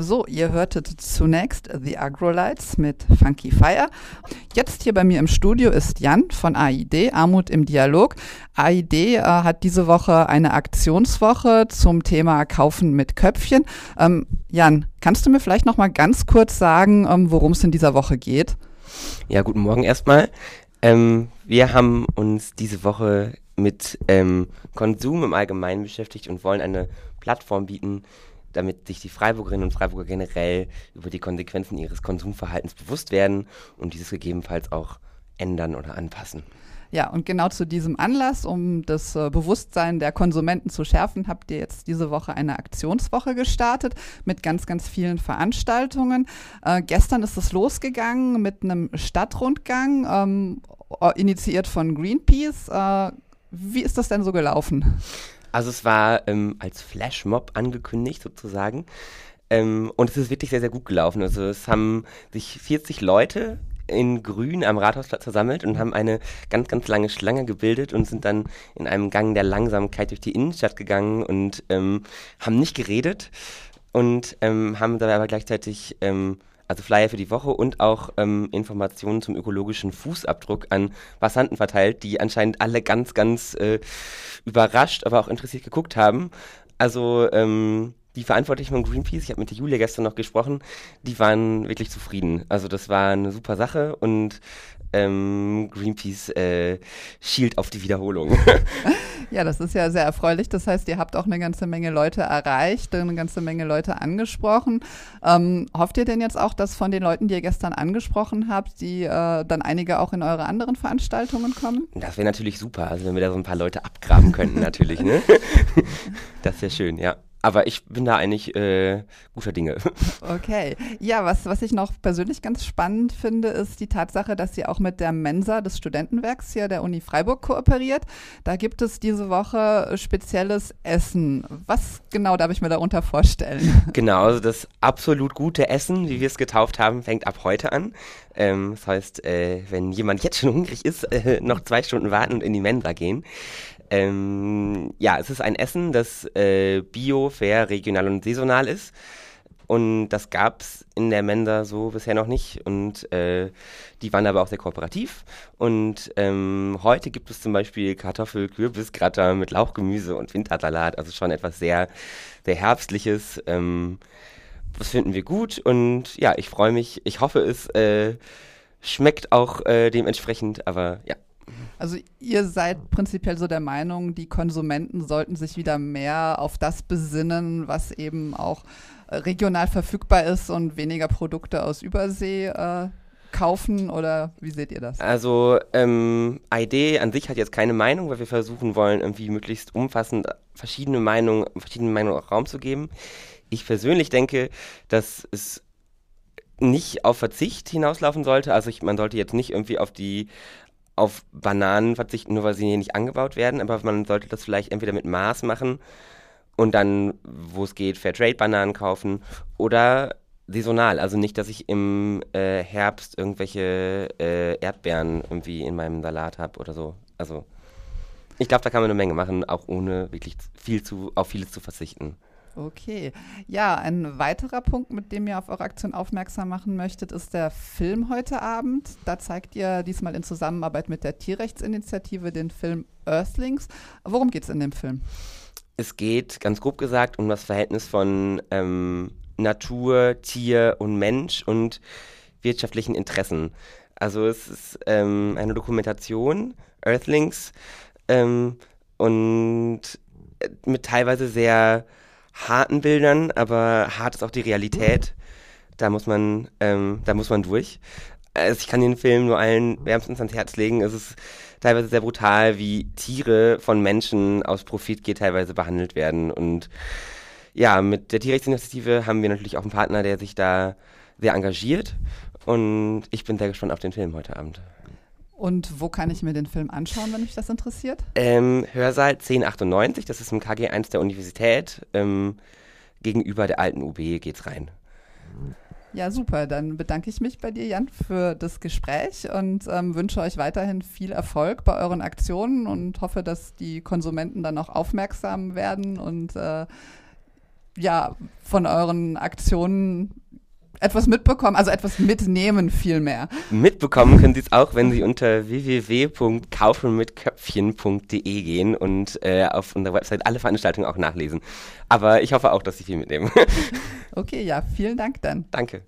So, ihr hörtet zunächst The Agrolites mit Funky Fire. Jetzt hier bei mir im Studio ist Jan von AID, Armut im Dialog. AID äh, hat diese Woche eine Aktionswoche zum Thema Kaufen mit Köpfchen. Ähm, Jan, kannst du mir vielleicht noch mal ganz kurz sagen, ähm, worum es in dieser Woche geht? Ja, guten Morgen erstmal. Ähm, wir haben uns diese Woche mit ähm, Konsum im Allgemeinen beschäftigt und wollen eine Plattform bieten, damit sich die Freiburgerinnen und Freiburger generell über die Konsequenzen ihres Konsumverhaltens bewusst werden und dieses gegebenenfalls auch ändern oder anpassen. Ja, und genau zu diesem Anlass, um das äh, Bewusstsein der Konsumenten zu schärfen, habt ihr jetzt diese Woche eine Aktionswoche gestartet mit ganz, ganz vielen Veranstaltungen. Äh, gestern ist es losgegangen mit einem Stadtrundgang, ähm, initiiert von Greenpeace. Äh, wie ist das denn so gelaufen? Also es war ähm, als Flashmob angekündigt sozusagen. Ähm, und es ist wirklich sehr, sehr gut gelaufen. Also es haben sich 40 Leute in Grün am Rathausplatz versammelt und haben eine ganz, ganz lange Schlange gebildet und sind dann in einem Gang der Langsamkeit durch die Innenstadt gegangen und ähm, haben nicht geredet und ähm, haben dabei aber gleichzeitig ähm, also Flyer für die Woche und auch ähm, Informationen zum ökologischen Fußabdruck an Passanten verteilt, die anscheinend alle ganz, ganz äh, überrascht, aber auch interessiert geguckt haben. Also ähm, die Verantwortlichen von Greenpeace, ich habe mit der Julia gestern noch gesprochen, die waren wirklich zufrieden. Also das war eine super Sache und ähm, Greenpeace äh, schielt auf die Wiederholung. ja, das ist ja sehr erfreulich. Das heißt, ihr habt auch eine ganze Menge Leute erreicht, eine ganze Menge Leute angesprochen. Ähm, hofft ihr denn jetzt auch, dass von den Leuten, die ihr gestern angesprochen habt, die äh, dann einige auch in eure anderen Veranstaltungen kommen? Das wäre natürlich super, also wenn wir da so ein paar Leute abgraben könnten natürlich. Ne? das wäre schön, ja aber ich bin da eigentlich äh, guter Dinge. Okay. Ja, was, was ich noch persönlich ganz spannend finde, ist die Tatsache, dass sie auch mit der Mensa des Studentenwerks hier der Uni Freiburg kooperiert. Da gibt es diese Woche spezielles Essen. Was genau darf ich mir darunter vorstellen? Genau, also das absolut gute Essen, wie wir es getauft haben, fängt ab heute an. Ähm, das heißt, äh, wenn jemand jetzt schon hungrig ist, äh, noch zwei Stunden warten und in die Mensa gehen. Ähm, ja, es ist ein Essen, das äh, bio, fair, regional und saisonal ist. Und das gab es in der Mensa so bisher noch nicht. Und äh, die waren aber auch sehr kooperativ. Und ähm, heute gibt es zum Beispiel Kartoffel, Kürbisgratter mit Lauchgemüse und Wintersalat. Also schon etwas sehr, sehr Herbstliches. Ähm, das finden wir gut. Und ja, ich freue mich. Ich hoffe, es äh, schmeckt auch äh, dementsprechend. Aber ja. Also ihr seid prinzipiell so der Meinung, die Konsumenten sollten sich wieder mehr auf das besinnen, was eben auch äh, regional verfügbar ist und weniger Produkte aus Übersee äh, kaufen oder wie seht ihr das? Also ähm, ID an sich hat jetzt keine Meinung, weil wir versuchen wollen, irgendwie möglichst umfassend verschiedene Meinungen, verschiedene Meinungen auch Raum zu geben. Ich persönlich denke, dass es nicht auf Verzicht hinauslaufen sollte. Also ich, man sollte jetzt nicht irgendwie auf die auf Bananen verzichten, nur weil sie hier nicht angebaut werden, aber man sollte das vielleicht entweder mit Maß machen und dann, wo es geht, Fairtrade-Bananen kaufen oder saisonal. Also nicht, dass ich im äh, Herbst irgendwelche äh, Erdbeeren irgendwie in meinem Salat habe oder so. Also ich glaube, da kann man eine Menge machen, auch ohne wirklich viel zu, auf vieles zu verzichten. Okay. Ja, ein weiterer Punkt, mit dem ihr auf eure Aktion aufmerksam machen möchtet, ist der Film heute Abend. Da zeigt ihr diesmal in Zusammenarbeit mit der Tierrechtsinitiative den Film Earthlings. Worum geht es in dem Film? Es geht, ganz grob gesagt, um das Verhältnis von ähm, Natur, Tier und Mensch und wirtschaftlichen Interessen. Also es ist ähm, eine Dokumentation, Earthlings, ähm, und äh, mit teilweise sehr harten Bildern, aber hart ist auch die Realität. Da muss man, ähm, da muss man durch. Also ich kann den Film nur allen wärmstens ans Herz legen. Es ist teilweise sehr brutal, wie Tiere von Menschen aus Profitgier teilweise behandelt werden. Und ja, mit der Tierrechtsinitiative haben wir natürlich auch einen Partner, der sich da sehr engagiert. Und ich bin sehr gespannt auf den Film heute Abend. Und wo kann ich mir den Film anschauen, wenn mich das interessiert? Ähm, Hörsaal 1098, das ist im KG1 der Universität. Ähm, gegenüber der alten UB geht's rein. Ja, super. Dann bedanke ich mich bei dir, Jan, für das Gespräch und ähm, wünsche euch weiterhin viel Erfolg bei euren Aktionen und hoffe, dass die Konsumenten dann auch aufmerksam werden und äh, ja von euren Aktionen etwas mitbekommen, also etwas mitnehmen vielmehr. Mitbekommen können Sie es auch, wenn Sie unter www.kaufenmitköpfchen.de gehen und äh, auf unserer Website alle Veranstaltungen auch nachlesen. Aber ich hoffe auch, dass Sie viel mitnehmen. okay, ja, vielen Dank dann. Danke.